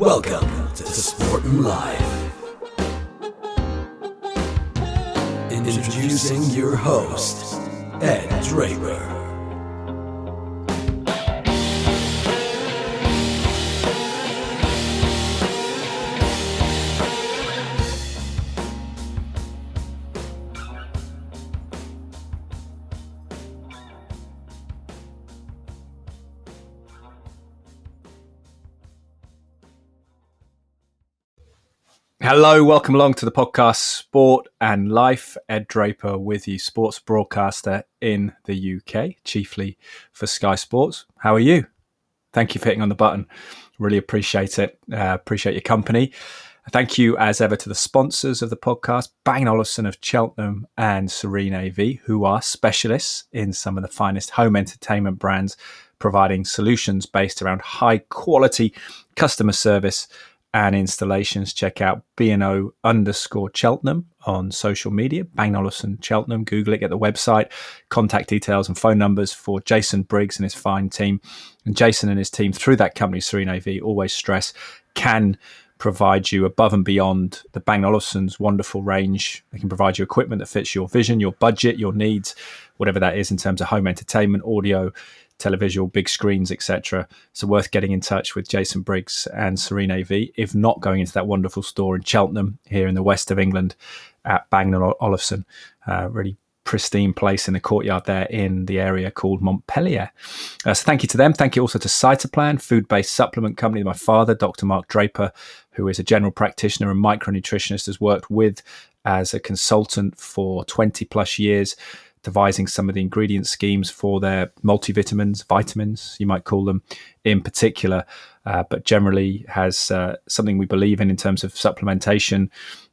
Welcome to Sporting Live. Introducing your host, Ed Draper. Hello, welcome along to the podcast Sport and Life. Ed Draper with you, sports broadcaster in the UK, chiefly for Sky Sports. How are you? Thank you for hitting on the button. Really appreciate it. Uh, appreciate your company. Thank you, as ever, to the sponsors of the podcast, Bang Olufsen of Cheltenham and Serene AV, who are specialists in some of the finest home entertainment brands, providing solutions based around high quality customer service and installations, check out BNO underscore Cheltenham on social media, Bang Olufsen Cheltenham, Google it, get the website, contact details and phone numbers for Jason Briggs and his fine team. And Jason and his team through that company, Serene AV, always stress can provide you above and beyond the Bang Olufsen's wonderful range. They can provide you equipment that fits your vision, your budget, your needs, whatever that is in terms of home entertainment, audio, televisual, big screens, etc. So worth getting in touch with Jason Briggs and Serene AV, if not going into that wonderful store in Cheltenham here in the west of England at Bang Olufsen. Uh, really pristine place in the courtyard there in the area called Montpellier. Uh, so thank you to them. Thank you also to Cytoplan, food-based supplement company. My father, Dr. Mark Draper, who is a general practitioner and micronutritionist, has worked with as a consultant for 20 plus years devising some of the ingredient schemes for their multivitamins, vitamins, you might call them in particular, uh, but generally has uh, something we believe in in terms of supplementation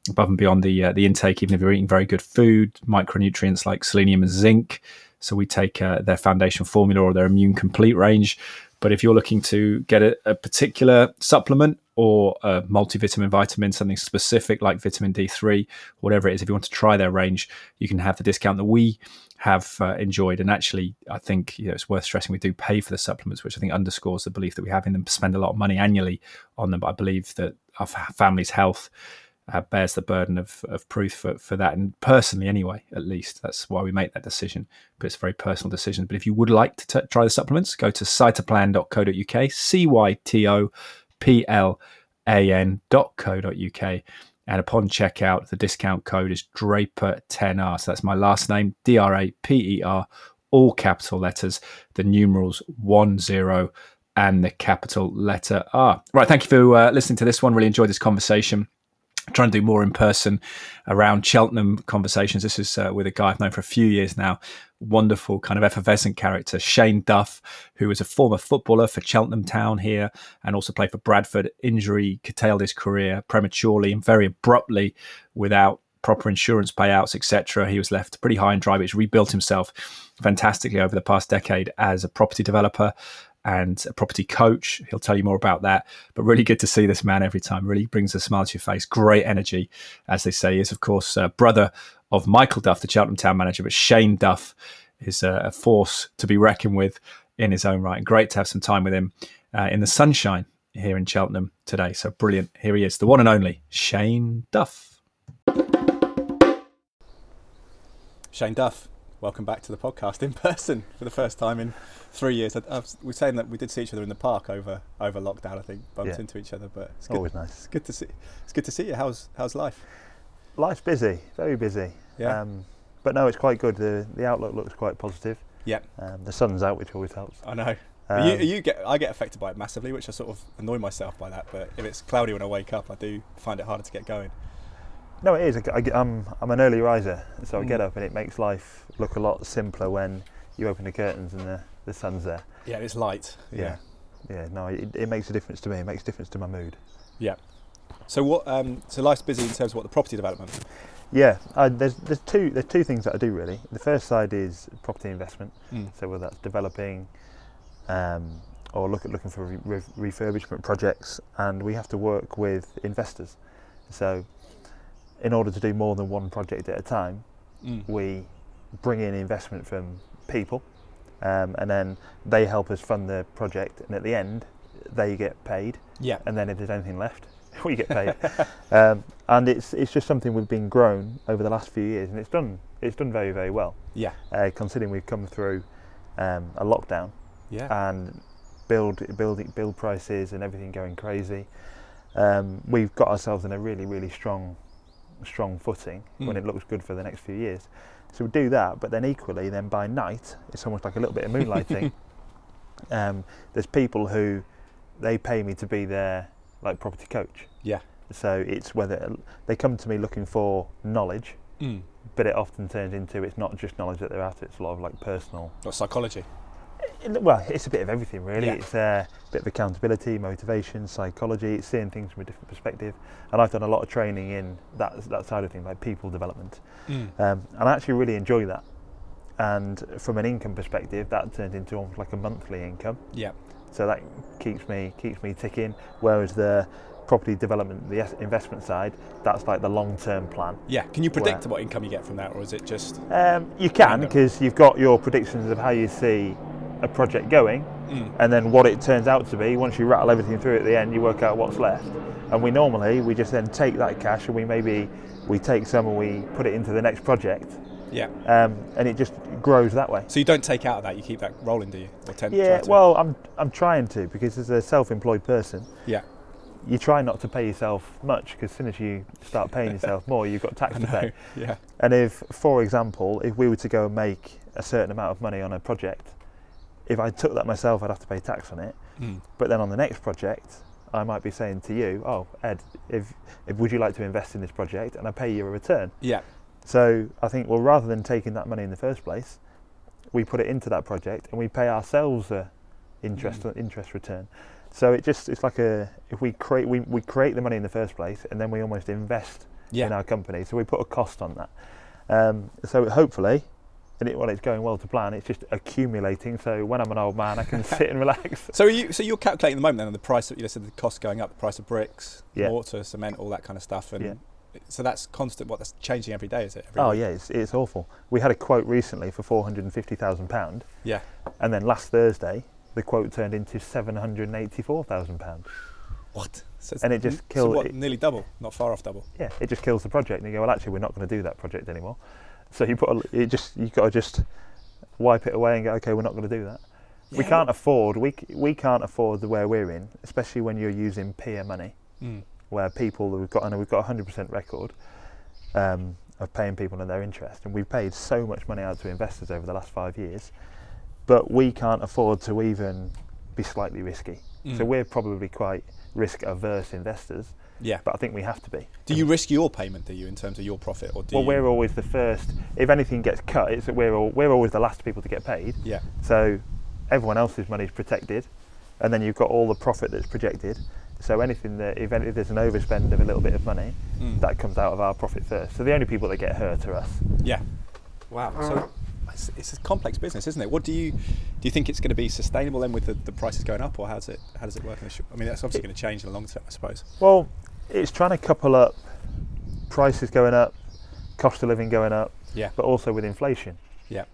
above and beyond the uh, the intake. Even if you're eating very good food, micronutrients like selenium and zinc. So we take uh, their foundation formula or their immune complete range. But if you're looking to get a, a particular supplement or a multivitamin vitamin, something specific like vitamin D3, whatever it is, if you want to try their range, you can have the discount that we have uh, enjoyed. And actually, I think you know, it's worth stressing we do pay for the supplements, which I think underscores the belief that we have in them, spend a lot of money annually on them. But I believe that our family's health uh, bears the burden of, of proof for, for that. And personally, anyway, at least, that's why we make that decision. But it's a very personal decision. But if you would like to t- try the supplements, go to cytoplan.co.uk, C Y T O P L A N.co.uk. And upon checkout, the discount code is Draper10R. So that's my last name, D R A P E R, all capital letters, the numerals 10 and the capital letter R. Right. Thank you for uh, listening to this one. Really enjoyed this conversation trying to do more in person around Cheltenham conversations. This is uh, with a guy I've known for a few years now. Wonderful, kind of effervescent character, Shane Duff, who was a former footballer for Cheltenham Town here and also played for Bradford. Injury curtailed his career prematurely and very abruptly without proper insurance payouts, etc. He was left pretty high and dry, but rebuilt himself fantastically over the past decade as a property developer and a property coach. He'll tell you more about that. But really good to see this man every time. Really brings a smile to your face. Great energy, as they say. He is, of course, uh, brother of Michael Duff, the Cheltenham Town manager. But Shane Duff is uh, a force to be reckoned with in his own right. And great to have some time with him uh, in the sunshine here in Cheltenham today. So brilliant. Here he is, the one and only Shane Duff. Shane Duff, welcome back to the podcast in person for the first time in three years. I, I was, we are saying that we did see each other in the park over over lockdown. I think bumped yeah. into each other, but it's good, always nice. It's good to see. It's good to see you. How's how's life? Life's busy, very busy. Yeah. Um, but no, it's quite good. The the outlook looks quite positive. Yeah. Um, the sun's out, which always helps. I know. Um, you, you, get I get affected by it massively, which I sort of annoy myself by that. But if it's cloudy when I wake up, I do find it harder to get going. No, it is. I, am I'm, I'm an early riser, so I get mm. up and it makes life look a lot simpler when you open the curtains and the, the sun's there. Yeah, it's light. Yeah, yeah. yeah no, it, it, makes a difference to me. It makes a difference to my mood. Yeah. So what? Um, so life's busy in terms of what the property development. Yeah, I, there's there's two there's two things that I do really. The first side is property investment. Mm. So whether that's developing, um, or look at looking for re- refurbishment projects, and we have to work with investors. So in order to do more than one project at a time, mm. we bring in investment from people, um, and then they help us fund the project. And at the end, they get paid, Yeah. and then if there's anything left, we get paid. um, and it's it's just something we've been grown over the last few years, and it's done it's done very very well. Yeah. Uh, considering we've come through um, a lockdown Yeah. and build build build prices and everything going crazy, um, we've got ourselves in a really really strong strong footing when Mm. it looks good for the next few years. So we do that, but then equally, then by night, it's almost like a little bit of moonlighting. um, there's people who they pay me to be their like property coach. Yeah. So it's whether they come to me looking for knowledge, Mm. but it often turns into it's not just knowledge that they're after. It's a lot of like personal. Or psychology. Well, it's a bit of everything really. Yeah. It's uh, a bit of accountability, motivation, psychology. It's seeing things from a different perspective. And I've done a lot of training in that that side of things, like people development. Mm. Um, and I actually really enjoy that. And from an income perspective, that turns into almost like a monthly income. Yeah. So that keeps me keeps me ticking. Whereas the property development, the investment side, that's like the long term plan. Yeah. Can you predict Wow. what income you get from that, or is it just? Um, you can because you've got your predictions of how you see a project going, Mm. and then what it turns out to be. Once you rattle everything through at the end, you work out what's left. And we normally we just then take that cash and we maybe we take some and we put it into the next project, Yeah. um, and it just grows that way. So you don't take out of that; you keep that rolling, do you? Or tend Yeah, well, I'm I'm trying to because as a self-employed person, Yeah. you try not to pay yourself much because as soon as you start paying yourself more, you've got tax to pay. Yeah. And if, for example, if we were to go and make a certain amount of money on a project, if I took that myself, I'd have to pay tax on it. Mm. But then on the next project, I might be saying to you, "Oh, Ed, if, if would you like to invest in this project?" And I pay you a return. Yeah. So I think, well, rather than taking that money in the first place, we put it into that project and we pay ourselves a interest Mm. interest return. So it just it's like a if we create we, we create the money in the first place and then we almost invest in our company. So we put a cost on that. Um, so hopefully, and it, well, it's going well to plan. It's just accumulating. So when I'm an old man, I can sit and relax. So you so you're calculating at the moment then on the price of you said the cost going up, the price of bricks, Yeah. mortar, cement, all that kind of stuff, and Yeah. so that's constant. What that's changing every day, is it? Every Oh week? yeah, it's, it's awful. We had a quote recently for four hundred and fifty thousand pound, Yeah. and then last Thursday the quote turned into seven hundred and eighty-four thousand pound. What? So it's And it just so killed- what, it- nearly double, not far off double. Yeah, it just kills the project. And you go, well, actually, we're not going to do that project anymore. So you put a, it just you got to just wipe it away and go, okay, we're not going to do that. we can't afford we we can't afford the where we're in, especially when you're using peer money, Mm. where people we've got and we've got a hundred percent record um, of paying people in their interest, and we've paid so much money out to investors over the last five years, but we can't afford to even be slightly risky. So Mm. we're probably quite risk averse investors, Yeah. but I think we have to be. Do you risk your payment? Do you in terms of your profit, or do well, you? we're always the first. If anything gets cut, it's that we're all, we're always the last people to get paid. yeah. So everyone else's money is protected, and then you've got all the profit that's projected. So anything that if, any, if there's an overspend of a little bit of money, Mm. that comes out of our profit first. So the only people that get hurt are us. Yeah. Wow. So it's, it's a complex business, isn't it? What do you do? You think it's going to be sustainable then with the, the prices going up, or how does it how does it work in the short? I mean, that's obviously going to change in the long term, I suppose. Well, it's trying to couple up prices going up, cost of living going up, Yeah. but also with inflation. Yeah.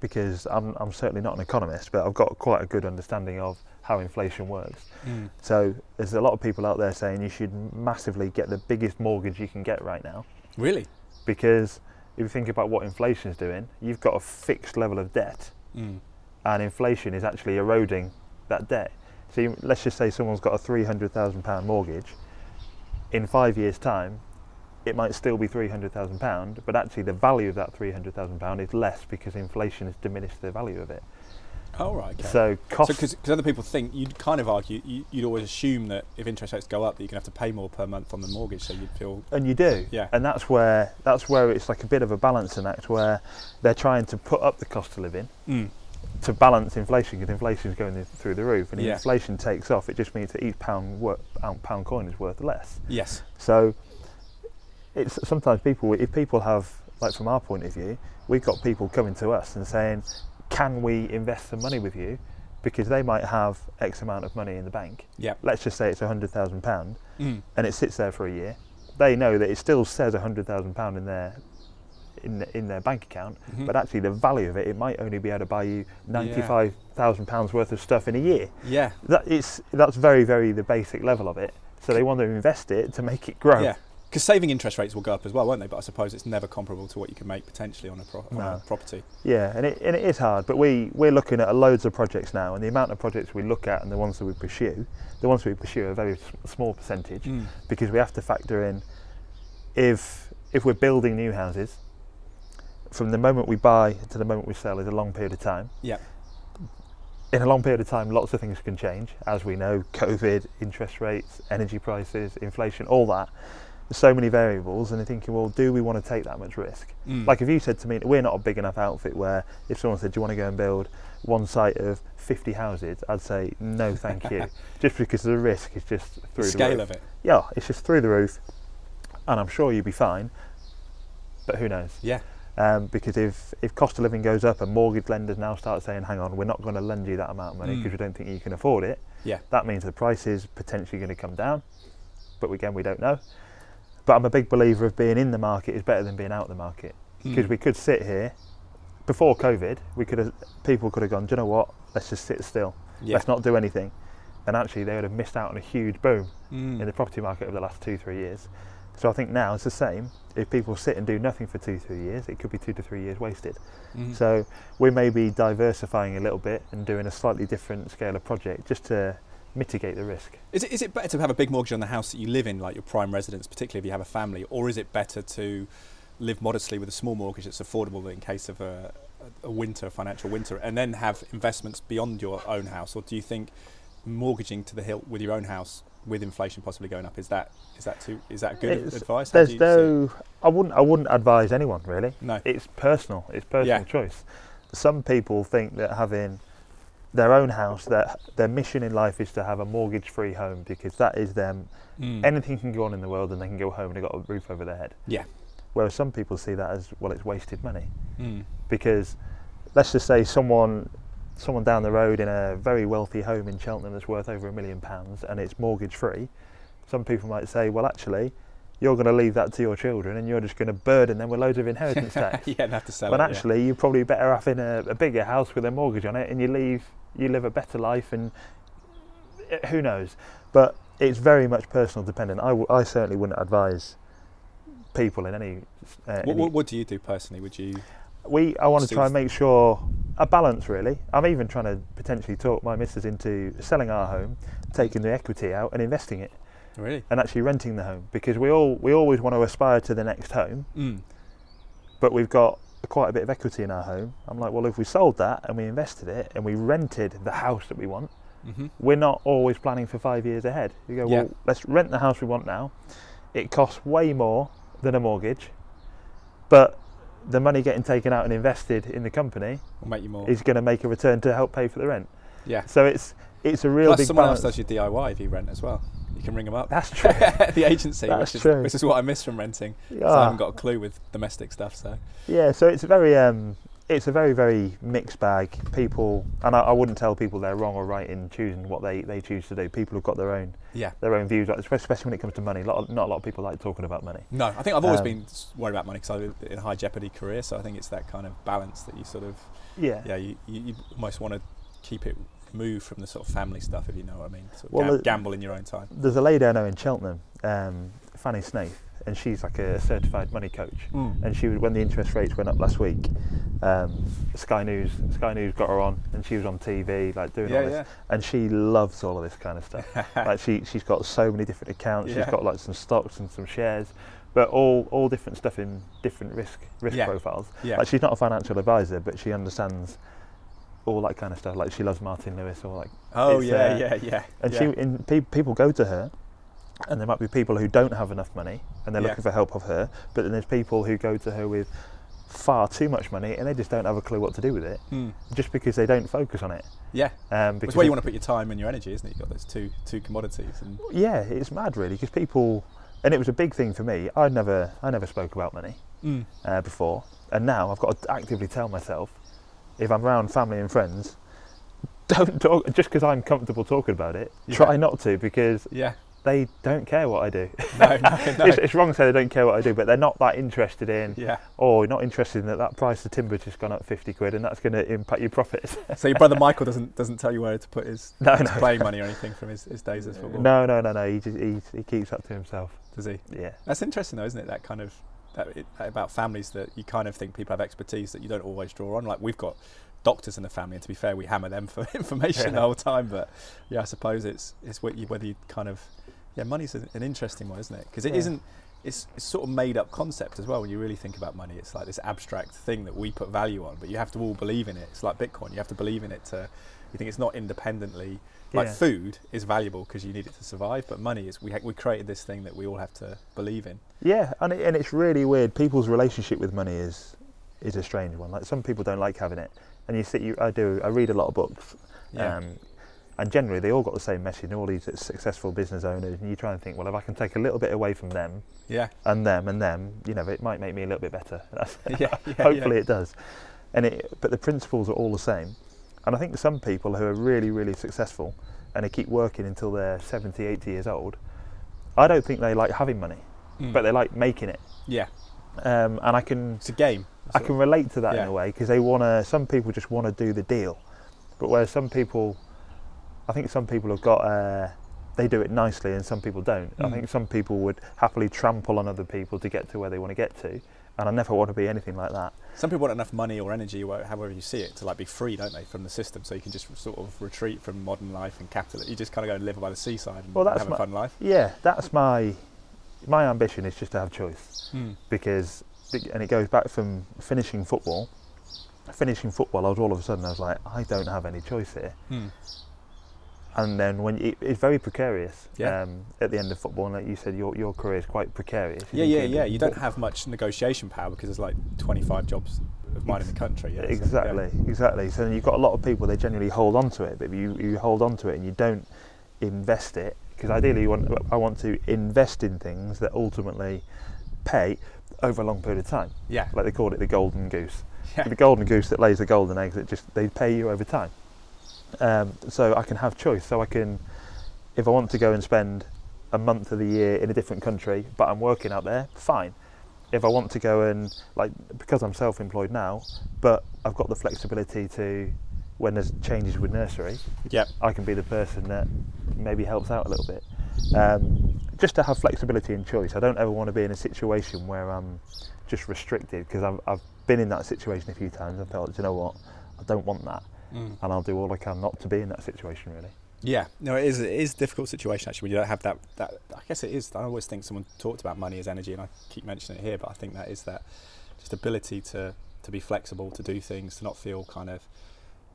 Because I'm, I'm certainly not an economist, but I've got quite a good understanding of how inflation works. Mm. So there's a lot of people out there saying you should massively get the biggest mortgage you can get right now Really? because if you think about what inflation is doing, you've got a fixed level of debt Mm. and inflation is actually eroding that debt. So you, let's just say someone's got a £300,000 mortgage. In five years' time, it might still be £300,000, but actually the value of that £300,000 is less because inflation has diminished the value of it. Oh right. Okay. So cost because other people think you'd kind of argue you, you'd always assume that if interest rates go up that you're going to have to pay more per month on the mortgage so you'd feel and you do Yeah. and that's where that's where it's like a bit of a balancing act where they're trying to put up the cost of living mm. to balance inflation because inflation is going through the roof and if Yeah. inflation takes off it just means that each pound, pound coin is worth less yes so it's sometimes people if people have like from our point of view we've got people coming to us and saying can we invest some money with you because they might have x amount of money in the bank yeah let's just say it's a hundred thousand pound mm. and it sits there for a year, they know that it still says a hundred thousand pound in their in in their bank account, Mhm. but actually the value of it, it might only be able to buy you ninety five thousand pounds worth of stuff in a year. Yeah. That it's that's very very the basic level of it. So they want to invest it to make it grow. Yeah. Because saving interest rates will go up as well, won't they? But I suppose it's never comparable to what you can make potentially on a, pro- on a property. Yeah, and it, and it is hard, but we, we're looking at loads of projects now, and the amount of projects we look at and the ones that we pursue, the ones we pursue are a very small percentage Mm. because we have to factor in if, if we're building new houses, from the moment we buy to the moment we sell is a long period of time. Yeah. In a long period of time, lots of things can change, as we know COVID, interest rates, energy prices, inflation, all that. There's so many variables, and you're thinking, well, do we want to take that much risk? Mm. Like if you said to me, we're not a big enough outfit where if someone said, do you want to go and build one site of 50 houses, I'd say no, thank you, just because the risk is just the through the, scale roof. of it. Yeah, it's just through the roof, and I'm sure you'll be fine, but who knows? Yeah. Um, because if, if cost of living goes up and mortgage lenders now start saying, hang on, we're not going to lend you that amount of money Mm. because we don't think you can afford it, Yeah. that means the price is potentially going to come down. But again, we don't know. But I'm a big believer of being in the market is better than being out of the market because Mm. we could sit here before COVID. We could have people could have gone. Do you know what? Let's just sit still. Yeah. Let's not do anything. And actually, they would have missed out on a huge boom Mm. in the property market over the last two, three years. So I think now it's the same. If people sit and do nothing for two, three years, it could be two to three years wasted. Mhm. So we may be diversifying a little bit and doing a slightly different scale of project just to mitigate the risk. Is it, is it better to have a big mortgage on the house that you live in, like your prime residence, particularly if you have a family, or is it better to live modestly with a small mortgage that's affordable in case of a, a winter, financial winter, and then have investments beyond your own house? Or do you think mortgaging to the hilt with your own house, with inflation possibly going up, is that is that too is that good It's- advice? There's you see it? no, I wouldn't, I wouldn't advise anyone really. no. It's personal. It's personal Yeah. choice. Some people think that having their own house, that their mission in life is to have a mortgage-free home because that is them. Mm. Anything can go on in the world, and they can go home and they've got a roof over their head. Yeah. Whereas some people see that as well, it's wasted money Mm. because let's just say someone someone down the road in a very wealthy home in Cheltenham that's worth over a million pounds and it's mortgage free, some people might say, well, actually, you're going to leave that to your children and you're just going to burden them with loads of inheritance tax. yeah, and have to sell when it. yeah. actually, you're probably better off in a, a bigger house with a mortgage on it and you leave, you live a better life and eh, who knows. But it's very much personal dependent. I, w- I certainly wouldn't advise people in any. Uh, What, any- what, what do you do personally? Would you? we I want to try and make sure a balance really. I'm even trying to potentially talk my missus into selling our home, taking the equity out and investing it Really? and actually renting the home because we all we always want to aspire to the next home, Mm. but we've got quite a bit of equity in our home. I'm like, well, if we sold that and we invested it and we rented the house that we want, hmm we're not always planning for five years ahead. You go, Yeah. well, let's rent the house we want now. It costs way more than a mortgage, but the money getting taken out and invested in the company Will make you more. is going to make a return to help pay for the rent. yeah. So it's it's a real Plus, big someone balance. else does your DIY if you rent as well. You can ring them up. That's true. the agency, That's which is true. which is what I miss from renting. 'cause I haven't got a clue with domestic stuff. So yeah, so it's a very um, it's a very very mixed bag. People, and I, I wouldn't tell people they're wrong or right in choosing what they, they choose to do. People have got their own yeah. their own views, especially when it comes to money. A lot of, not a lot of people like talking about money. No, I think I've always Um, been worried about money because I was in a high jeopardy career. So I think it's that kind of balance that you sort of Yeah. yeah you, you, you almost want to keep it removed from the sort of family stuff if you know what I mean. Sort of Well, gam- gamble in your own time. There's a lady I know in Cheltenham, um, Fanny Snaith, and she's like a certified money coach. And she, was- when the interest rates went up last week, um, Sky News, Sky News got her on, and she was on TV, like doing all this, yeah. and she loves all of this kind of stuff. like she, she's got so many different accounts. Yeah. She's got like some stocks and some shares, but all, all different stuff in different risk risk Yeah. profiles. Yeah. Like she's not a financial advisor, but she understands all that kind of stuff. Like she loves Martin Lewis, or like oh yeah, uh, yeah, yeah. and yeah. she and pe- people go to her, and there might be people who don't have enough money and they're Yeah. looking for help of her. But then there's people who go to her with far too much money and they just don't have a clue what to do with it, Hmm. just because they don't focus on it. Yeah. Um, It's because where you want to put your time and your energy, isn't it? You've got those two two commodities. And Yeah, it's mad really because people, and it was a big thing for me. I never, I never spoke about money Mm. uh, before, and now I've got to actively tell myself, if I'm around family and friends, don't talk just because I'm comfortable talking about it. Yeah. Try not to because yeah, they don't care what I do. No, no, no. it's, it's wrong to say they don't care what I do, but they're not that interested in. Yeah. Oh, or not interested in that that price of timber just gone up fifty quid, and that's going to impact your profits. So your brother Michael doesn't doesn't tell you where to put his, No, his no. playing money or anything from his, his days as football. no, no, no, no. He just he, he keeps that to himself. Does he? Yeah. That's interesting though, isn't it? That kind of about families that you kind of think people have expertise that you don't always draw on. Like we've got doctors in the family, and to be fair, we hammer them for information the whole time. But yeah, I suppose it's it's what you, whether you kind of yeah, money's an, an interesting one, isn't it? Because it Yeah. not It's, it's sort of made up concept as well when you really think about money. It's like this abstract thing that we put value on, but you have to all believe in it. It's like Bitcoin. You have to believe in it to. You think it's not independently like Yeah. food is valuable because you need it to survive, but money is we ha- we created this thing that we all have to believe in. Yeah, and it, and it's really weird. People's relationship with money is is a strange one. Like some people don't like having it, and you sit. You, I do. I read a lot of books, Yeah. um, and generally they all got the same message. All these successful business owners, and you try and think, well, if I can take a little bit away from them Yeah, and them and them, you know, it might make me a little bit better. Yeah, yeah. Hopefully yeah. it does. And it, but the principles are all the same. And I think some people who are really, really successful and they keep working until they're 70, 80 years old, I don't think they like having money, Mm. but they like making it. yeah, Um, and I can it's a game. I can relate to that in a way because they want to. Some people just want to do the deal, but whereas some people, I think some people have got. Uh, they do it nicely, and some people don't. I Mm. think some people would happily trample on other people to get to where they want to get to, and I never want to be anything like that. Some people want enough money or energy, or however you see it, to like be free, don't they, from the system? So you can just sort of retreat from modern life and capital. You just kind of go and live by the seaside and Well, that's have a fun life. Yeah, that's my my ambition is just to have choice because, and it goes back from finishing football. Finishing football, I was all of a sudden I was like, I don't have any choice here. Mm. And then when it, it's very precarious Yeah. um, at the end of football. And like you said, your your career is quite precarious. Yeah, yeah, yeah. You don't have much negotiation power because there's like 25 jobs of mine in the country. Yeah, so, yeah. exactly, exactly. So then you've got a lot of people. They generally hold on to it, but if you you hold on to it and you don't invest it because ideally you want I want to invest in things that ultimately pay over a long period of time. Yeah, Like they called it the golden goose. the golden goose that lays the golden eggs that just they pay you over time. Um, so I can have choice. So I can, if I want to go and spend a month of the year in a different country, but I'm working out there, fine. If I want to go and like because I'm self-employed now, but I've got the flexibility to when there's changes with nursery, yeah. I can be the person that maybe helps out a little bit. Um, just to have flexibility and choice. I don't ever want to be in a situation where I'm just restricted because I've, I've been in that situation a few times and felt, "Do you know what, I don't want that. Mm. And I'll do all I can not to be in that situation, really. Yeah, no, it is. It is a difficult situation actually when you don't have that. That I guess it is. I always think someone talked about money as energy, and I keep mentioning it here. But I think that is that just ability to to be flexible, to do things, to not feel kind of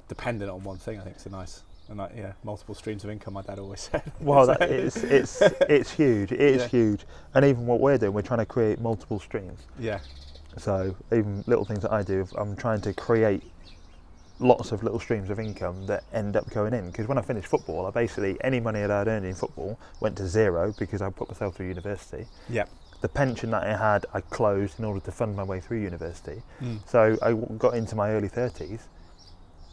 dependent on one thing. I think it's a nice, and like, yeah, multiple streams of income. My dad always said. Well, So- that, it's, it's, it's huge. It is Yeah. huge. And even what we're doing, we're trying to create multiple streams. yeah, So even little things that I do, I'm trying to create lots of little streams of income that end up going in. Because when I finished football, I basically any money that I'd earned in football went to zero because I put myself through university. yeah, The pension that I had, I closed in order to fund my way through university. mm. So I got into my early 30s.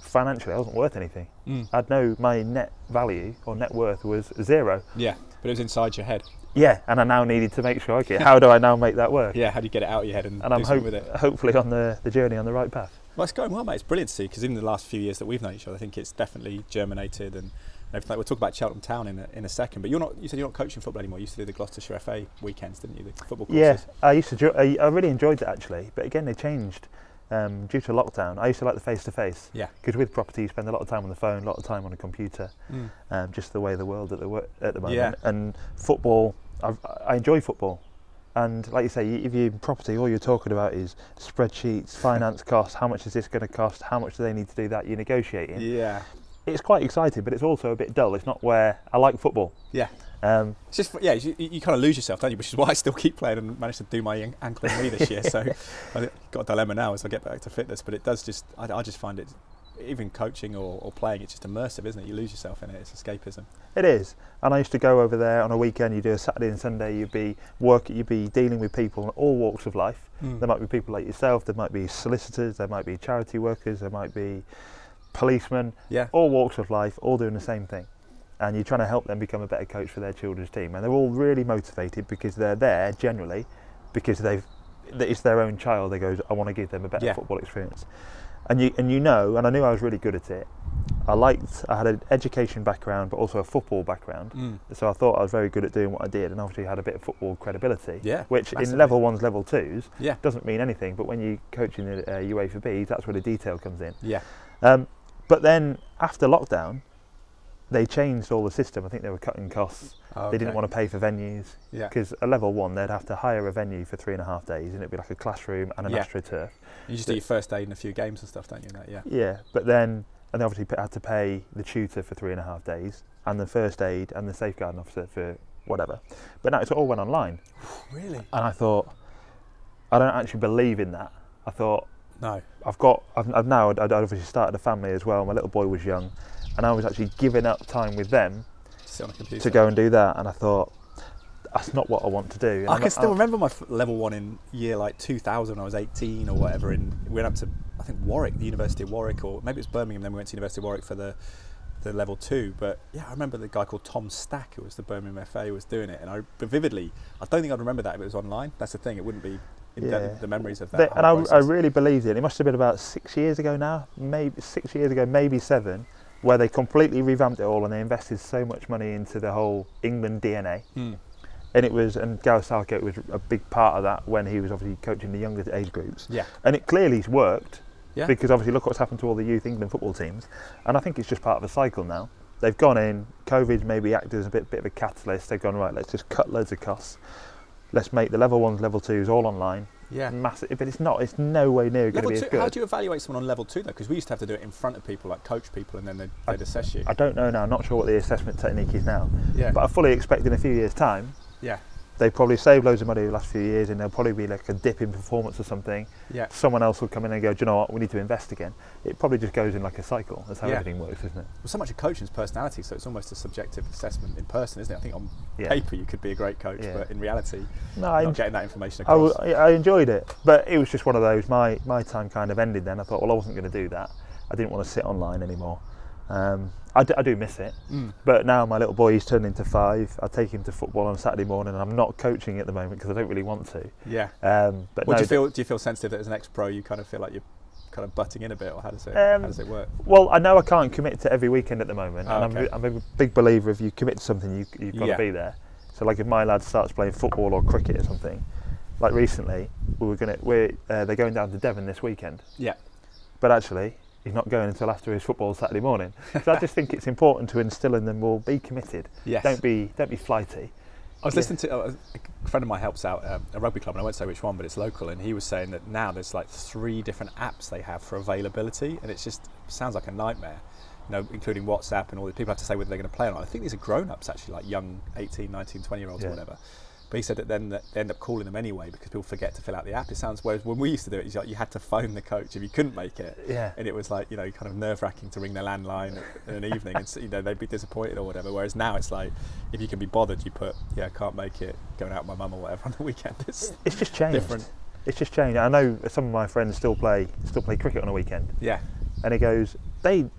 Financially, I wasn't worth anything. Mm. I'd know my net value or net worth was zero. yeah. But it was inside your head. Yeah, and I now needed to make sure. Okay, how do I now make that work? Yeah, how do you get it out of your head and, And I'm hope, with it? hopefully on the, the journey on the right path. Well, it's going well, mate. It's brilliant to see because in the last few years that we've known each other, I think it's definitely germinated and everything. We'll talk about Cheltenham Town in a, in a second. But you're not. You said you're not coaching football anymore. You used to do the Gloucestershire FA weekends, didn't you? The football courses. Yeah, I used to. jo- I, I really enjoyed that actually, but again they changed um, due to lockdown. I used to like the face to face Yeah. because with property you spend a lot of time on the phone, a lot of time on a computer. Mm. Um, just the way the world at the at the moment. Yeah. And football, I've, I enjoy football. And like you say, if you're in property, all you're talking about is spreadsheets, finance costs. How much is this going to cost? How much do they need to do that? You're negotiating. Yeah. It's quite exciting, but it's also a bit dull. It's not where I like football. Yeah. Um, It's just yeah, you, you kind of lose yourself, don't you? Which is why I still keep playing and managed to do my ankle and knee this year. So I've got a dilemma now as I get back to fitness. But it does just I, I just find it even coaching or, or playing it's just immersive, isn't it? You lose yourself in it. It's escapism. It is, and I used to go over there on a weekend. You do a Saturday and Sunday. You'd be work. You'd be dealing with people in all walks of life. Mm. There might be people like yourself. There might be solicitors. There might be charity workers. There might be policemen. Yeah. All walks of life, all doing the same thing. and you're trying to help them become a better coach for their children's team. And they're all really motivated because they're there generally because they've it's their own child. They goes, I want to give them a better Yeah. football experience. And you and you know, and I knew I was really good at it. I liked. I had an education background, but also a football background. Mm. So I thought I was very good at doing what I did, and obviously had a bit of football credibility. Yeah, Which massively. in level ones, level twos, Yeah. doesn't mean anything. But when you coach in the uh, UEFA Bs, that's where the detail comes in. Yeah. Um, but then after lockdown, they changed all the system. I think they were cutting costs. They didn't want to pay for venues Yeah. because at level one they'd have to hire a venue for three and a half days, and it'd be like a classroom and an Yeah. astroturf. You just do your first aid and a few games and stuff, don't you? That, yeah. Yeah, but then and they obviously had to pay the tutor for three and a half days, and the first aid and the safeguarding officer for whatever. But now it's all went online, Really? and I thought I don't actually believe in that. I thought No. I've got I've, I've now I'd, I'd obviously started a family as well. My little boy was young, and I was actually giving up time with them Sit on a computer. to go and do that. And I thought that's not what I want to do. And I I'm can still I- remember my level one in year like 2000 when I was 18 or whatever. And we went up to I think Warwick, the University of Warwick, or maybe it was Birmingham. Then we went to University of Warwick for the the level two. But yeah, I remember the guy called Tom Stack, who was the Birmingham FA, was doing it. And I vividly, I don't think I'd remember that if it was online. That's the thing; it wouldn't be in Yeah. the, the memories of that. Whole and I, I really believed it. It must have been about six years ago now, maybe six years ago, maybe seven, where they completely revamped it all and they invested so much money into the whole England DNA. Hmm. And it was, and Gareth Southgate was a big part of that when he was obviously coaching the younger age groups. Yeah. And it clearly's worked Yeah. because obviously look what's happened to all the youth England football teams. And I think it's just part of a cycle now. They've gone in, COVID maybe acted as a bit, bit of a catalyst. They've gone, right, let's just cut loads of costs. Let's make the level ones, level twos all online. Yeah. Massive, but it's not. It's no way near going to Level be two, as good. how do you evaluate someone on level two though? Because we used to have to do it in front of people, like coach people, and then they'd, they'd assess you. I don't know now. I'm not sure what the assessment technique is now. yeah. But I fully expect in a few years' time, yeah. They probably saved loads of money the last few years, and there'll probably be like a dip in performance or something. Yeah. Someone else will come in and go, do you know what? We need to invest again. It probably just goes in like a cycle. That's how Yeah. everything works, isn't it? Well, so much of coaching's personality, so it's almost a subjective assessment in person, isn't it? I think on Yeah. paper you could be a great coach, Yeah. but in reality, No, I, not getting that information I, across. w- I enjoyed it, but it was just one of those. My my time kind of ended then. I thought, well, I wasn't going to do that. I didn't want to sit online anymore. Um, I, d- I do miss it, Mm. but now my little boy he's turned into five. I take him to football on Saturday morning, and I'm not coaching at the moment because I don't really want to. yeah. Um, but What no, do you feel? Do you feel sensitive that as an ex-pro you kind of feel like you're kind of butting in a bit, or how does it? Um, how does it work? Well, I know I can't commit to every weekend at the moment, Oh, and okay. I'm, I'm a big believer if you commit to something, you, you've got Yeah. to be there. So, like if my lad starts playing football or cricket or something, like recently, we were gonna we're uh, they're going down to Devon this weekend, Yeah. but actually he's not going until after his football Saturday morning. So I just think it's important to instill in them, well, be committed. Yes. Don't be don't be flighty. I was Yeah. listening to uh, a friend of mine helps out um, a rugby club, and I won't say which one, but it's local, and he was saying that now there's like three different apps they have for availability, and it just sounds like a nightmare. You know, including WhatsApp and all the people have to say whether they're going to play or not. I think these are grown-ups actually, like young 18, 19, 20 year olds or whatever. But he said that then that they end up calling them anyway because people forget to fill out the app. It sounds whereas when we used to do it, it's like you had to phone the coach if you couldn't make it. Yeah. And it was like you know kind of nerve wracking to ring their landline in an evening, and you know they'd be disappointed or whatever. Whereas now it's like if you can be bothered, you put yeah I can't make it going out with my mum or whatever on the weekend. It's It's just changed. different. It's just changed. I know some of my friends still play still play cricket on a weekend. Yeah, and it goes, they,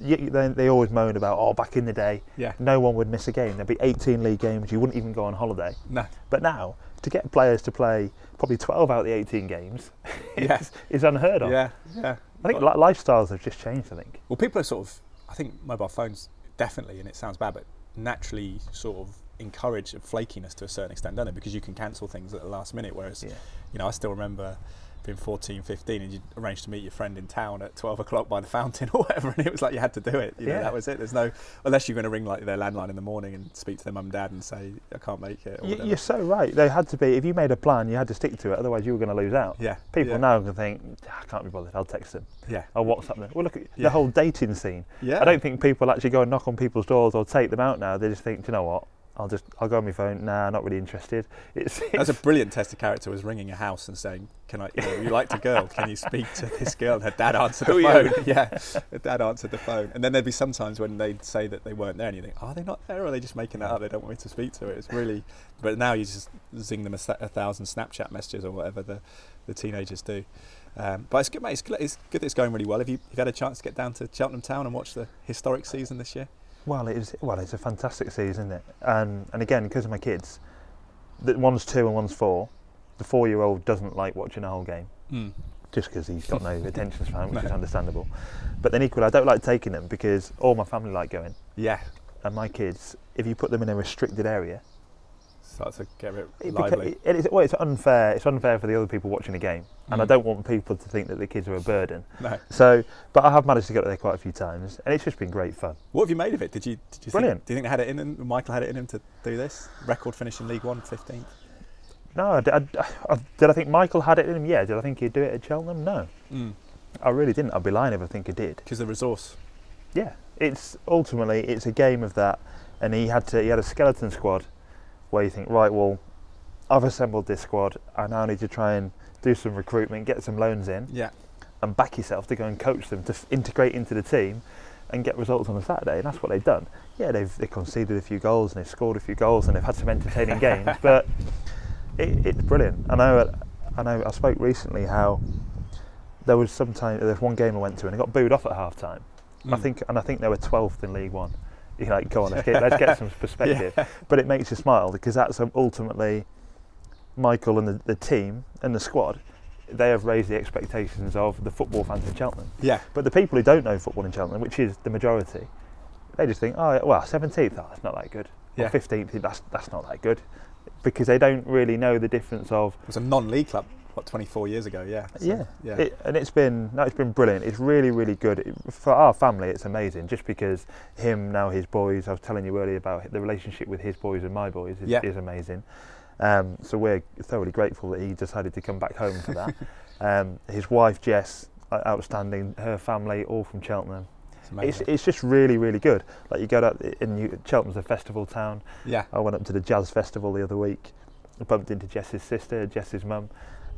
y they, they always moan about, oh, back in the day, yeah, no one would miss a game. There'd be 18 league games, you wouldn't even go on holiday. no, But now, to get players to play probably 12 out of the 18 games Yeah. is, is unheard of. yeah, yeah. I think li- lifestyles have just changed, I think. Well, people are sort of, I think mobile phones definitely, and it sounds bad, but naturally sort of encourage flakiness to a certain extent, don't it? Because you can cancel things at the last minute. Whereas, Yeah. you know, I still remember being 14, 15, and you arranged to meet your friend in town at 12 o'clock by the fountain or whatever, and it was like you had to do it. You know, Yeah. that was it. There's no, unless you're going to ring like their landline in the morning and speak to their mum and dad and say, I can't make it. Y- you're so right. They had to be, if you made a plan, you had to stick to it, otherwise you were going to lose out. yeah. People yeah. now can think, "Ah, I can't be bothered, I'll text them, Yeah. I'll WhatsApp them. Well, look at Yeah. the whole dating scene. Yeah. I don't think people actually go and knock on people's doors or take them out now. They just think, "Do you know what? I'll just I'll go on my phone. Nah, not really interested. It's, That's a brilliant test of character. Was ringing a house and saying, "Can I? You, know, you liked a girl? Can you speak to this girl?" And her dad answered the you? phone. Yeah, her dad answered the phone. And then there'd be sometimes when they'd say that they weren't there, and you think, "Are they not there? Or are they just making that up? They don't want me to speak to it." It's really. But now you just zing them a, a thousand Snapchat messages or whatever the the teenagers do. Um, but it's good, mate. It's, it's good that it's going really well. Have you, you've had a chance to get down to Cheltenham Town and watch the historic season this year? Well, it is. Well, it's a fantastic season, isn't it? And and again, because of my kids, the one's two and one's four. The four-year-old doesn't like watching a whole game Mm. just because he's got no attention span, which No. is understandable. But then equally, I don't like taking them because all my family like going, Yeah. and my kids, if you put them in a restricted area, Starts to get a bit it, lively. it is, well, it's unfair. It's unfair for the other people watching the game, and I Mm. don't want people to think that the kids are a burden. no. So, but I have managed to get there quite a few times, and it's just been great fun. What have you made of it? Did you? Did you Brilliant. Think, do you think they had it in him? Michael had it in him to do this record finish in League One, 15th. No, I, I I- did I think Michael had it in him? Yeah. Did I think he'd do it at Cheltenham? No, I really didn't. I'd be lying if I think he did. Because the resource. Yeah, it's ultimately it's a game of that, and he had to he had a skeleton squad, where you think right, well, I've assembled this squad. I now need to try and do some recruitment, get some loans in, Yeah. and back yourself to go and coach them to f- integrate into the team, and get results on a Saturday. And that's what they've done. Yeah, they've they conceded a few goals and they've scored a few goals and they've had some entertaining games, but it, it's brilliant. I know I know I spoke recently how there was some time there's one game I went to and I got booed off at half time. I Mm. think, and I think they were 12th in League One. You're like, go on, let's get, let's get some perspective. But it makes you smile because that's ultimately Michael and the, the team and the squad. They have raised the expectations of the football fans in Cheltenham. Yeah. But the people who don't know football in Cheltenham, which is the majority, they just think, oh, well, 17th, oh, that's not that good. Yeah. Or 15th, that's, that's not that good. Because they don't really know the difference of It's a non-league club. What 24 years ago? Yeah. So, yeah, Yeah. It, and it's been no, it's been brilliant. It's really, really good It- for our family. It's amazing, just because him now his boys. I was telling you earlier about the relationship with his boys and my boys is, Yeah. is amazing. Um, so we're thoroughly grateful that he decided to come back home for that. um, his wife Jess, outstanding. Her family, all from Cheltenham. it's It's, amazing. it's just really, really good. Like you go out in New, Cheltenham's a festival town. yeah. I went up to the jazz festival the other week. I bumped into Jess's sister, Jess's mum,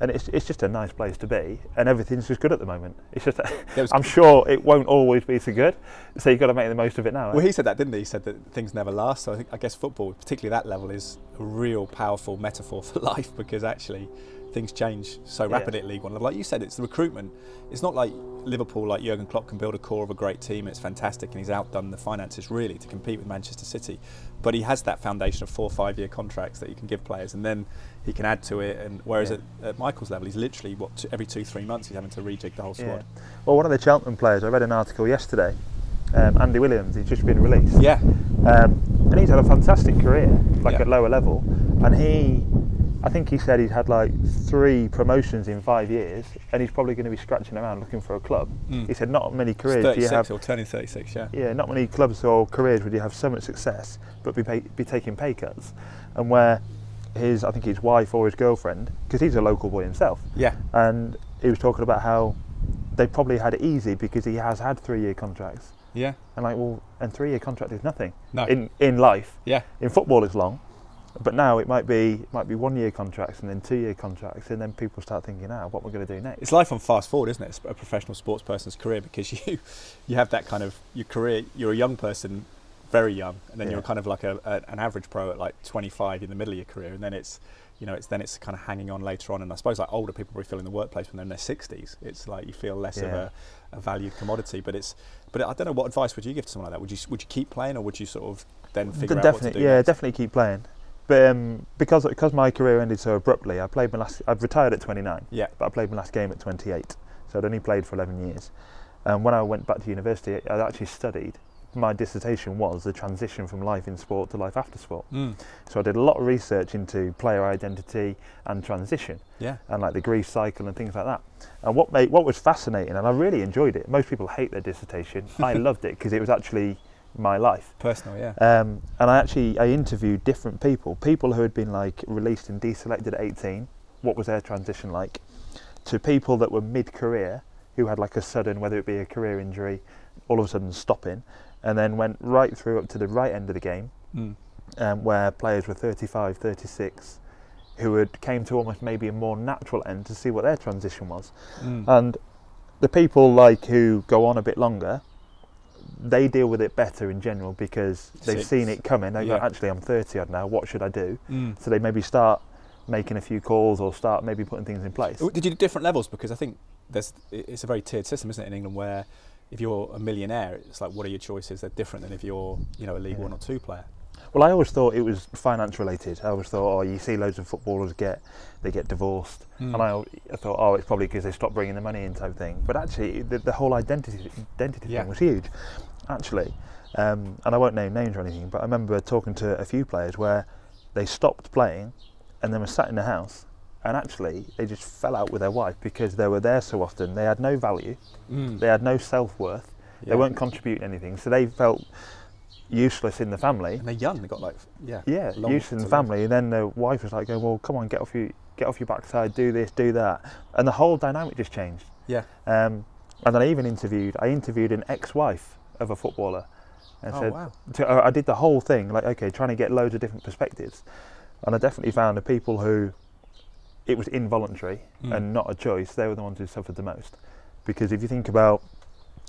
and it's it's just a nice place to be. And everything's just good at the moment. It's just I'm sure it won't always be so good, so you've got to make the most of it now. eh? Well, he said that, didn't he? He said that things never last. So I, think, I guess football, particularly that level, is a real powerful metaphor for life because actually things change so Yeah. rapidly at League One. Like you said, it's the recruitment. It's not like Liverpool, like Jurgen Klopp, can build a core of a great team. It's fantastic, and he's outdone the finances really to compete with Manchester City. But he has that foundation of four or five year contracts that he can give players, and then he can add to it. And whereas Yeah. at, at Michael's level, he's literally what two, every two three months he's having to rejig the whole Yeah. squad. Well, one of the Cheltenham players, I read an article yesterday. Um, Andy Williams, he's just been released. Yeah, Um, and he's had a fantastic career, like Yeah. at lower level. And he, I think he said he's had like three promotions in five years, and he's probably going to be scratching around looking for a club. Mm. He said not many careers do you 36 have. or turning 36. Yeah. Yeah, not many clubs or careers would you have so much success, but be pay, be taking pay cuts, and where his, I think his wife or his girlfriend, because he's a local boy himself, Yeah. and he was talking about how they probably had it easy because he has had three-year contracts, Yeah. and like, well, and three-year contract is nothing No. in in life. Yeah. In football, it's long, but now it might be it might be one-year contracts and then two-year contracts, and then people start thinking, ah, what we're going to do next? It's life on fast forward, isn't it? A professional sports person's career because you you have that kind of your career. You're a young person, very young, and then Yeah. you're kind of like a, a an average pro at like 25 in the middle of your career, and then it's you know it's then it's kind of hanging on later on. And I suppose like older people probably feel in the workplace when they're in their 60s. It's like you feel less of a, a valued commodity. But it's but I don't know what advice would you give to someone like that? Would you would you keep playing or would you sort of then figure out definitely, what to do? yeah, next? definitely keep playing. But um, because because my career ended so abruptly, I played my last. I've retired at 29, Yeah. but I played my last game at 28, so I'd only played for 11 years. And when I went back to university, I actually studied. My dissertation was the transition from life in sport to life after sport. Mm. So I did a lot of research into player identity and transition, Yeah. and like the grief cycle and things like that. And what made what was fascinating, and I really enjoyed it. Most people hate their dissertation. I loved it because it was actually my life. Personal. Yeah. Um, and I actually I interviewed different people, people who had been like released and deselected at 18. What was their transition like? To people that were mid-career who had like a sudden, whether it be a career injury, all of a sudden stopping, and then went right through up to the right end of the game, Mm. um, where players were 35, 36, who had came to almost maybe a more natural end to see what their transition was. Mm. And the people like who go on a bit longer, they deal with it better in general because they've Six. seen it coming. They Yeah. go, actually, I'm 30 odd now. What should I do? Mm. So they maybe start making a few calls or start maybe putting things in place. Did you do different levels? Because I think there's it's a very tiered system, isn't it, in England, where if you're a millionaire, it's like what are your choices? They're different than if you're you know a League Yeah. One or Two player. Well, I always thought it was finance related. I always thought, oh, you see loads of footballers get they get divorced, Mm. and I, I thought, oh, it's probably because they stopped bringing the money in type thing. But actually, the, the whole identity identity Yeah. thing was huge, actually. Um, and I won't name names or anything, but I remember talking to a few players where they stopped playing, and then were sat in the house, and actually they just fell out with their wife because they were there so often. They had no value, Mm. they had no self worth, Yeah. they weren't contributing anything, so they felt useless in the family. And they're young. They got like yeah Yeah, long use in the family, and then the wife was like, "Going, well, come on, get off you, get off your backside, do this, do that," and the whole dynamic just changed. Yeah. Um, and then I even interviewed, I interviewed an ex-wife of a footballer, and Oh said, wow. to, uh, I did the whole thing, like, okay, trying to get loads of different perspectives, and I definitely found the people who it was involuntary Mm. and not a choice. They were the ones who suffered the most, because if you think about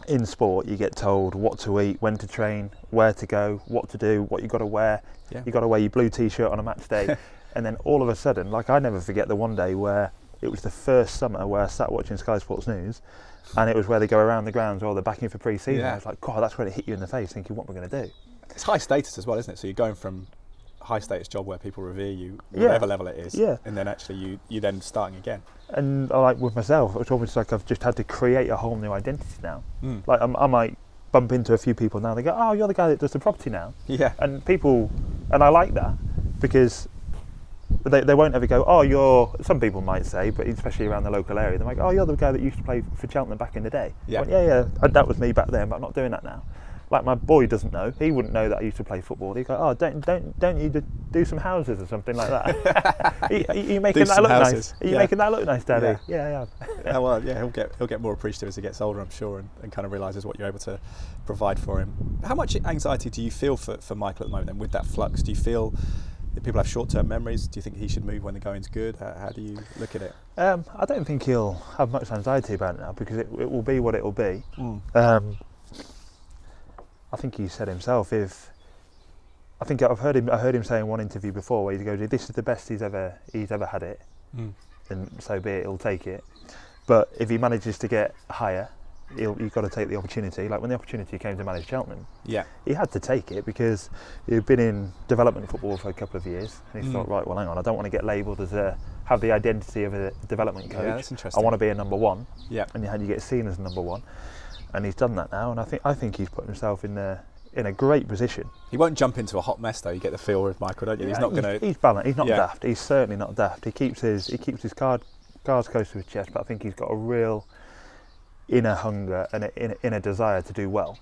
in sport, you get told what to eat, when to train, where to go, what to do, what you've got to wear. Yeah. You got to wear your blue t-shirt on a match day, and then all of a sudden, like I never forget the one day where it was the first summer where I sat watching Sky Sports News, and it was where they go around the grounds or they're backing for pre-season. Yeah. I was like, God, that's when it hit you in the face, thinking, what we're going to do. It's high status as well, isn't it? So you're going from high status job where people revere you, Yeah. whatever level it is, Yeah. and then actually you you then starting again. And like with myself, it's almost like I've just had to create a whole new identity now. Mm. Like I'm, I might bump into a few people now. They go, "Oh, you're the guy that does the property now," Yeah. and people, and I like that because they, they won't ever go, "Oh, you're." Some people might say, but especially around the local area, they're like, "Oh, you're the guy that used to play for Cheltenham back in the day." Yeah. went, yeah, yeah, that was me back then, but I'm not doing that now. Like my boy doesn't know; he wouldn't know that I used to play football. He'd go, "Oh, don't don't don't you do, some houses or something like that?" are, you- are you making that look houses, nice? Are you yeah. making that look nice, Daddy? Yeah. Yeah, yeah. Oh, well, yeah, he'll get he'll get more appreciative as he gets older, I'm sure, and, and kind of realizes what you're able to provide for him. How much anxiety do you feel for, for Michael at the moment? Then with that flux, do you feel that people have short-term memories? Do you think he should move when the going's good? How, how do you look at it? Um, I don't think he'll have much anxiety about it now because it, it will be what it will be. Mm. Um, I think he said himself if I think I've heard him I heard him say in one interview before where he goes this is the best he's ever he's ever had it Mm. and so be it he'll take it. But if he manages to get higher he'll, you've got to take the opportunity. Like when the opportunity came to manage Cheltenham Yeah, he had to take it because he'd been in development football for a couple of years and he Mm. thought right well hang on I don't want to get labelled as a have the identity of a development coach yeah, that's I want to be a number one. Yeah, and you, and you get seen as a number one. And he's done that now, and I think I think he's put himself in a in a great position. he won't jump into a hot mess though. You get the feel with Michael, don't you? He's not going to. He's balanced. He's not Yeah. daft. He's certainly not daft. He keeps his he keeps his card cards close to his chest, but I think he's got a real inner hunger and inner desire to do well.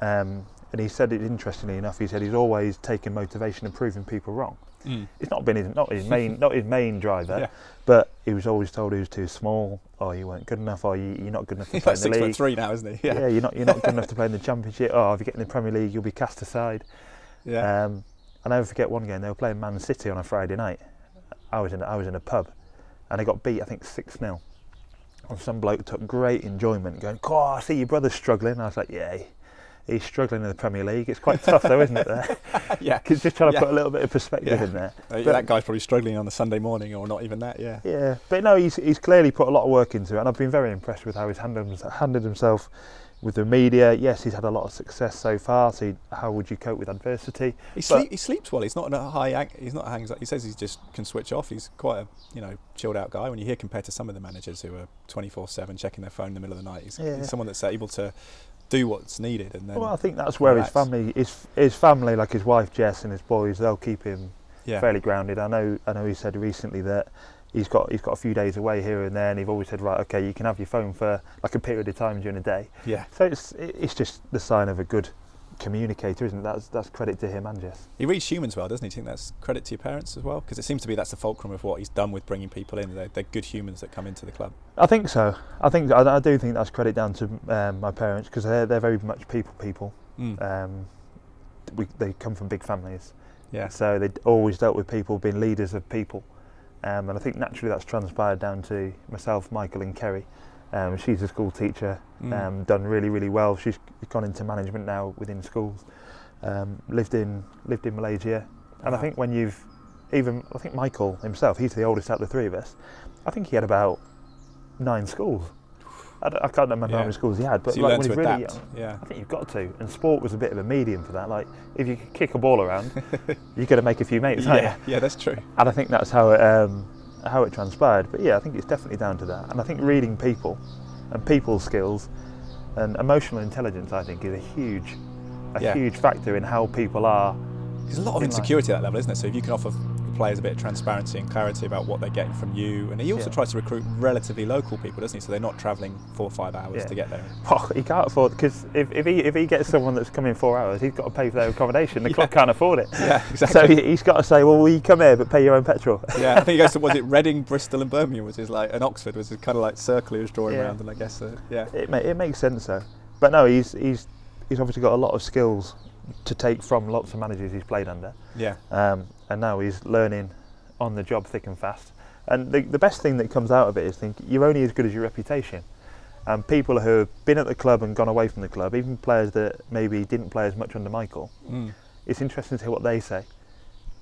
Um, and he said it interestingly enough. He said he's always taken motivation and proving people wrong. Mm. It's not been his not his main not his main driver, Yeah. but he was always told he was too small, or you weren't good enough, or you, you're not good enough to He's play like in six the foot three now, isn't he? yeah. you're not you're not good enough to play in the championship. Oh, if you get in the Premier League, you'll be cast aside. yeah. Um, I never forget one game they were playing Man City on a Friday night. I was in I was in a pub, and they got beat I think six 0 And some bloke took great enjoyment, going, "Oh, I see your brother's struggling." I was like, "Yeah, he's struggling in the Premier League. It's quite tough though, isn't it?" There, yeah. 'Cause just trying to Yeah. put a little bit of perspective Yeah. in there. Uh, But- that guy's probably struggling on the Sunday morning, or not even that. Yeah. Yeah, but no, he's he's clearly put a lot of work into it, and I've been very impressed with how he's handled handled himself with the media. Yes, he's had a lot of success so far. So, how would you cope with adversity? He, sleep, he sleeps well. He's not in a high. He's not anxiety. He says he just can switch off. He's quite a you know chilled out guy. When you hear compared to some of the managers who are twenty four seven checking their phone in the middle of the night, he's, Yeah. he's someone that's able to do what's needed. And then Well, I think that's where relax. his family, his his family, like his wife Jess and his boys, they'll keep him yeah, fairly grounded. I know, I know. He said recently that he's got he's got a few days away here and there, and he've always said, right, okay, you can have your phone for like a period of time during the day. yeah. So it's it's just the sign of a good communicator, isn't it? That's that's credit to him and Jess. He reads humans well, doesn't he? Do you think that's credit to your parents as well? Because it seems to be that's the fulcrum of what he's done with bringing people in. They're, they're good humans that come into the club. I think so. I think I, I do think that's credit down to um, my parents because they're they're very much people people. Mm. Um, we, they come from big families, yeah, so they always dealt with people being leaders of people, um, and I think naturally that's transpired down to myself, Michael, and Kerry. Um, she's a school teacher, Mm. um, done really really well. She's gone into management now within schools. Um, lived in lived in Malaysia, and I think when you've even I think Michael himself, he's the oldest out of the three of us. I think he had about nine schools. I, I can't remember how many schools he had, but So you like when he's really adapt. young, Yeah. I think you've got to. And sport was a bit of a medium for that. Like if you could kick a ball around, you're going to make a few mates, aren't Yeah, you? yeah, that's true. And I think that's how it um, how it transpired. But yeah, I think it's definitely down to that. And I think reading people and people skills and emotional intelligence, I think, is a huge a Yeah. huge factor in how people are. There's a lot of In insecurity at that level, isn't it? So if you can offer players a bit of transparency and clarity about what they're getting from you, and he also Yeah. tries to recruit relatively local people, doesn't he? So they're not travelling four or five hours Yeah. to get there. Oh, he can't afford because if, if he if he gets someone that's coming four hours, he's got to pay for their accommodation. The club can't afford it. Yeah, So exactly. he, he's got to say, well, will you come here but pay your own petrol? yeah, I think he goes to was it Reading, Bristol, and Birmingham, which is like, and Oxford which is kind of like circle he was drawing Yeah. around, and I guess uh, yeah, It, ma- it makes sense though. But no, he's he's he's obviously got a lot of skills to take from lots of managers he's played under, yeah, um, and now he's learning on the job thick and fast. And the, the best thing that comes out of it is think you're only as good as your reputation. And people who have been at the club and gone away from the club, even players that maybe didn't play as much under Michael, mm. it's interesting to hear what they say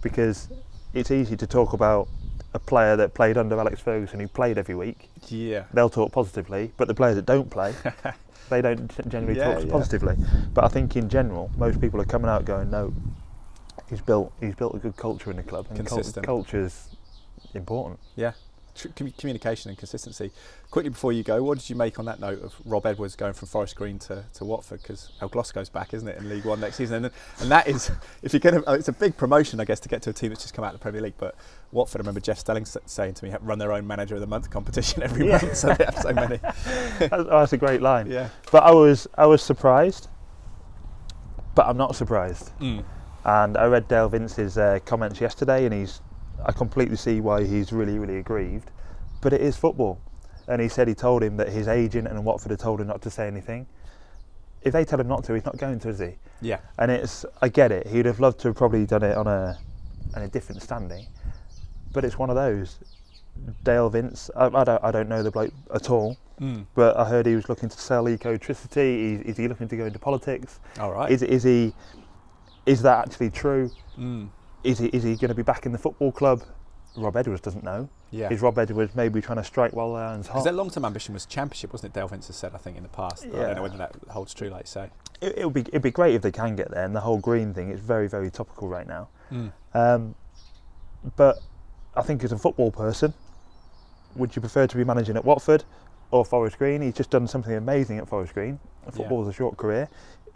because it's easy to talk about a player that played under Alex Ferguson who played every week. yeah, They'll talk positively, but the players that don't play, they don't generally Yeah, talk yeah. positively. But I think in general, most people are coming out going, no, he's built he's built a good culture in the club, and Consistent. culture's important. yeah. Communication and consistency. Quickly before you go, what did you make on that note of Rob Edwards going from Forest Green to, to Watford? Because El Glasgow's back, isn't it, in League One next season? And, and that is, if you're going to, it's a big promotion, I guess, to get to a team that's just come out of the Premier League. But Watford, I remember Jeff Stelling saying to me, run their own Manager of the Month competition every Yeah. month, so they have so many. that's, oh, that's a great line. Yeah. But I was I was surprised, but I'm not surprised. Mm. And I read Dale Vince's uh, comments yesterday, and he's I completely see why he's really really aggrieved. But it is football, and he said he told him that his agent and Watford had told him not to say anything. If they tell him not to, he's not going to, is he? Yeah. And it's I get it. He'd have loved to have probably done it on a on a different standing, but it's one of those. Dale Vince, I, I don't I don't know the bloke at all, Mm. but I heard he was looking to sell ecotricity. Is, is he looking to go into politics? All right. Is is he? Is that actually true? Mm. Is he is he going to be back in the football club? Rob Edwards doesn't know. Yeah. Is Rob Edwards maybe trying to strike while the iron's Because hot? their long-term ambition was championship, wasn't it? Dale Vince has said, I think, in the past. Yeah. I don't know whether that holds true, like you say. It, it'll be it'd be great if they can get there. And the whole green thing is very very topical right now. Mm. Um, but I think as a football person, would you prefer to be managing at Watford or Forest Green? He's just done something amazing at Forest Green. Football's a short career.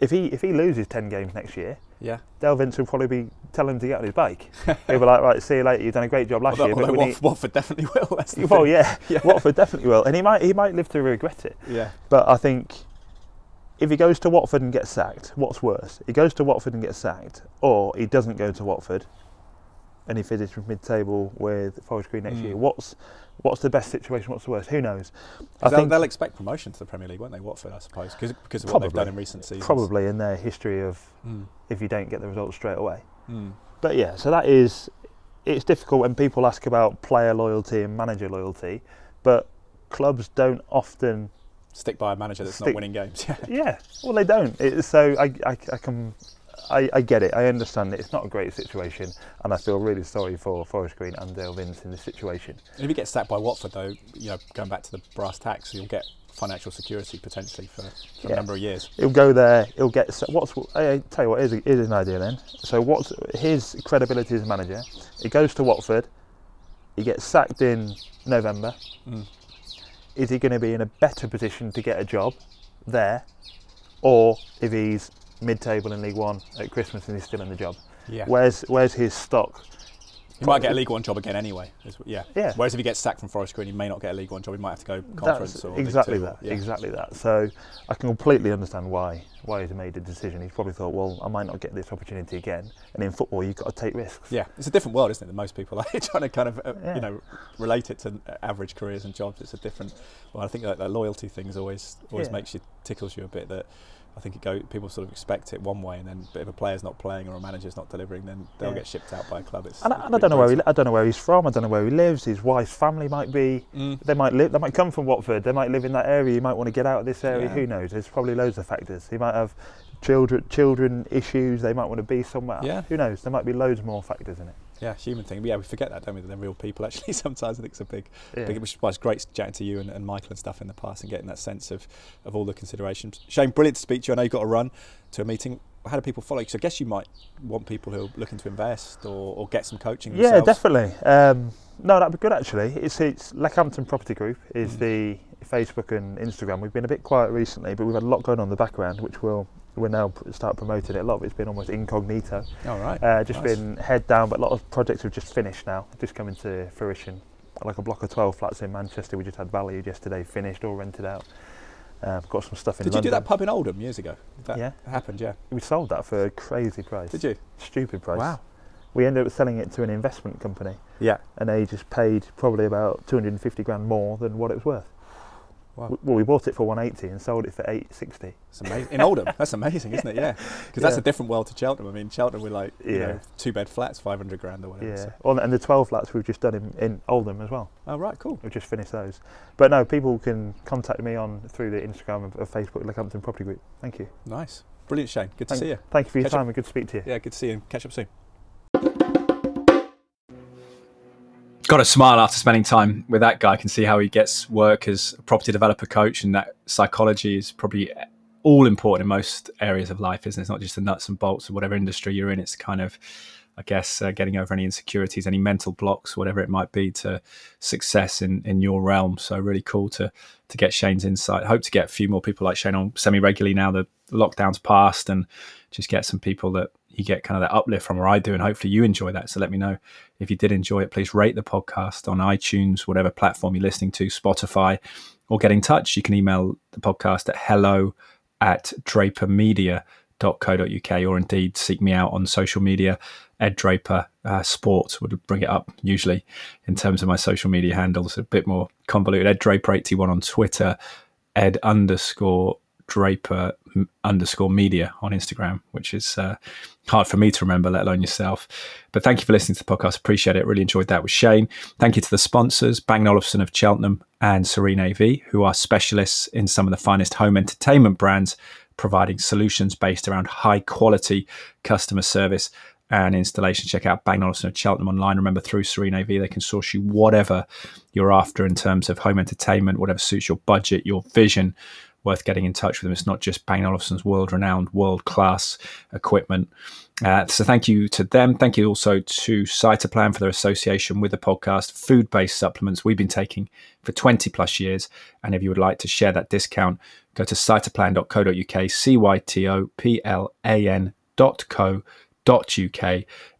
If he if he loses ten games next year, Yeah. Dale Vince will probably be telling him to get on his bike. He'll be like, right, see you later. You've done a great job last Although, year, but although Watford, need. Watford definitely will. That's Well, thing. yeah, Yeah. Watford definitely will, and he might he might live to regret it. Yeah. But I think if he goes to Watford and gets sacked, what's worse? He goes to Watford and gets sacked, or he doesn't go to Watford and he from mid-table with Forest Green next Mm. year. What's what's the best situation? What's the worst? Who knows? I They'll, think they'll expect promotion to the Premier League, won't they, Watford, I suppose, Cause, because of what they've done in recent seasons. probably in their history of Mm. if you don't get the results straight away. Mm. But yeah, so that is it's difficult when people ask about player loyalty and manager loyalty, but clubs don't often. Stick by a manager that's not winning games. Yeah. Yeah, well they don't. It's, so I, I, I can. I, I get it. I understand it. It's not a great situation, and I feel really sorry for Forest Green and Dale Vince in this situation. If he gets sacked by Watford, though, you know, going back to the brass tacks, you'll get financial security potentially for, for Yeah. a number of years. He'll go there. He'll get. so What's? I tell you what. Here's, here's an idea then. So what's his credibility as a manager? He goes to Watford. He gets sacked in November. Mm. Is he going to be in a better position to get a job there, or if he's mid-table in League One at Christmas and he's still in the job? Yeah. Where's Where's his stock? He might get a League One job again anyway. Yeah. Yeah. Whereas if he gets sacked from Forest Green, he may not get a League One job. He might have to go conference That's or exactly that. yeah. Exactly that. So I can completely understand why why he's made the decision. He's probably thought, well, I might not get this opportunity again. And in football, you've got to take risks. Yeah, it's a different world, isn't it? Than most people are trying to kind of, uh, Yeah. you know, relate it to average careers and jobs. It's a different. Well, I think that, that loyalty thing is always always Yeah. makes you tickles you a bit. That I think it go people sort of expect it one way, and then but if a player's not playing or a manager's not delivering, then they'll Yeah. get shipped out by a club. It's, And, it's and I don't know where he. I don't know where he's from. I don't know where he lives. His wife's family might be. Mm. They might live. They might come from Watford. They might live in that area. You might want to get out of this area. Yeah. Who knows? There's probably loads of factors. He might have children children issues. They might want to be somewhere. Yeah. Who knows? There might be loads more factors in it. Yeah, human thing. But yeah, we forget that, don't we? That they're real people. Actually, sometimes I think it's a big, Yeah. big. Which is why it's great chatting to you and, and Michael and stuff in the past and getting that sense of, of all the considerations. Shane, brilliant to speak to you. I know you've got to run to a meeting. How do people follow you? So I guess you might want people who are looking to invest or, or get some coaching. Yeah, themselves. definitely. Um, no, that'd be good actually. It's it's Leckhampton Property Group is Mm. the Facebook and Instagram. We've been a bit quiet recently, but we've had a lot going on in the background, which we'll we'll now start promoting it. A lot of it's been almost incognito. All right. Uh, just Nice. been head down, but a lot of projects have just finished now, just coming to fruition. Like a block of 12 flats in Manchester, we just had valued yesterday, finished, all rented out. Uh, got some stuff in Did you do that pub in Oldham years ago? That Yeah. happened. Yeah. We sold that for a crazy price. Did you? Stupid price. Wow. We ended up selling it to an investment company, Yeah. and they just paid probably about 250 grand more than what it was worth. Wow. Well, we bought it for 180 and sold it for 860. It's amazing. In Oldham, that's amazing, isn't it? Yeah, because that's Yeah. a different world to Cheltenham. I mean, Cheltenham we're like, you Yeah. know, two bed flats, five hundred grand or whatever. Yeah. so- Well, and the 12 flats we've just done in, in Oldham as well. Oh right, cool. We've just finished those. But no, people can contact me on through the Instagram of, of Facebook, Leckhampton Property Group. Thank you. Nice, brilliant, Shane. Good to Thank, see you. Thank you for your Catch up. time and good to speak to you. Yeah, good to see you. and Catch up soon. Got a smile after spending time with that guy. I can see how he gets work as a property developer coach, and that psychology is probably all important in most areas of life, isn't it? It's not just the nuts and bolts of whatever industry you're in. It's kind of, I guess, uh, getting over any insecurities, any mental blocks, whatever it might be, to success in in your realm. So really cool to to get Shane's insight. Hope to get a few more people like Shane on semi regularly now the lockdown's passed, and just get some people that you get kind of that uplift from, or I do, and hopefully you enjoy that. So let me know if you did enjoy it. Please rate the podcast on iTunes, whatever platform you're listening to, Spotify, or get in touch. You can email the podcast at hello at drapermedia.co.uk or indeed seek me out on social media. Ed Draper uh, Sports would bring it up usually in terms of my social media handles, a bit more convoluted. Ed Draper81 on Twitter, Ed underscore Draper underscore media on Instagram, which is uh, hard for me to remember, let alone yourself. But thank you for listening to the podcast. Appreciate it. Really enjoyed that with Shane. Thank you to the sponsors, Bang Olufsen of Cheltenham and Serene AV, who are specialists in some of the finest home entertainment brands, providing solutions based around high quality customer service and installation. Check out Bang Olufsen of Cheltenham online. Remember, through Serene AV, they can source you whatever you're after in terms of home entertainment, whatever suits your budget, your vision worth getting in touch with them. It's not just Bang Olufsen's world renowned, world class equipment. Uh, so thank you to them. Thank you also to Cytoplan for their association with the podcast, food based supplements we've been taking for 20 plus years. And if you would like to share that discount, go to cytoplan.co.uk, C Y T O P L A N.co.uk.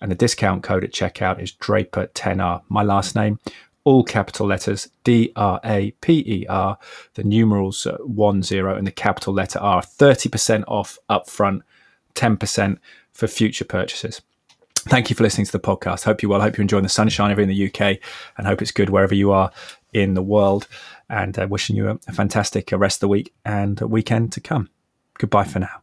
And the discount code at checkout is Draper10R. My last name, all capital letters D R A P E R, the numerals uh, 1 0 and the capital letter R. 30% off upfront, 10% for future purchases. Thank you for listening to the podcast. Hope you're well. Hope you're enjoying the sunshine over in the UK and hope it's good wherever you are in the world. And uh, wishing you a, a fantastic uh, rest of the week and weekend to come. Goodbye for now.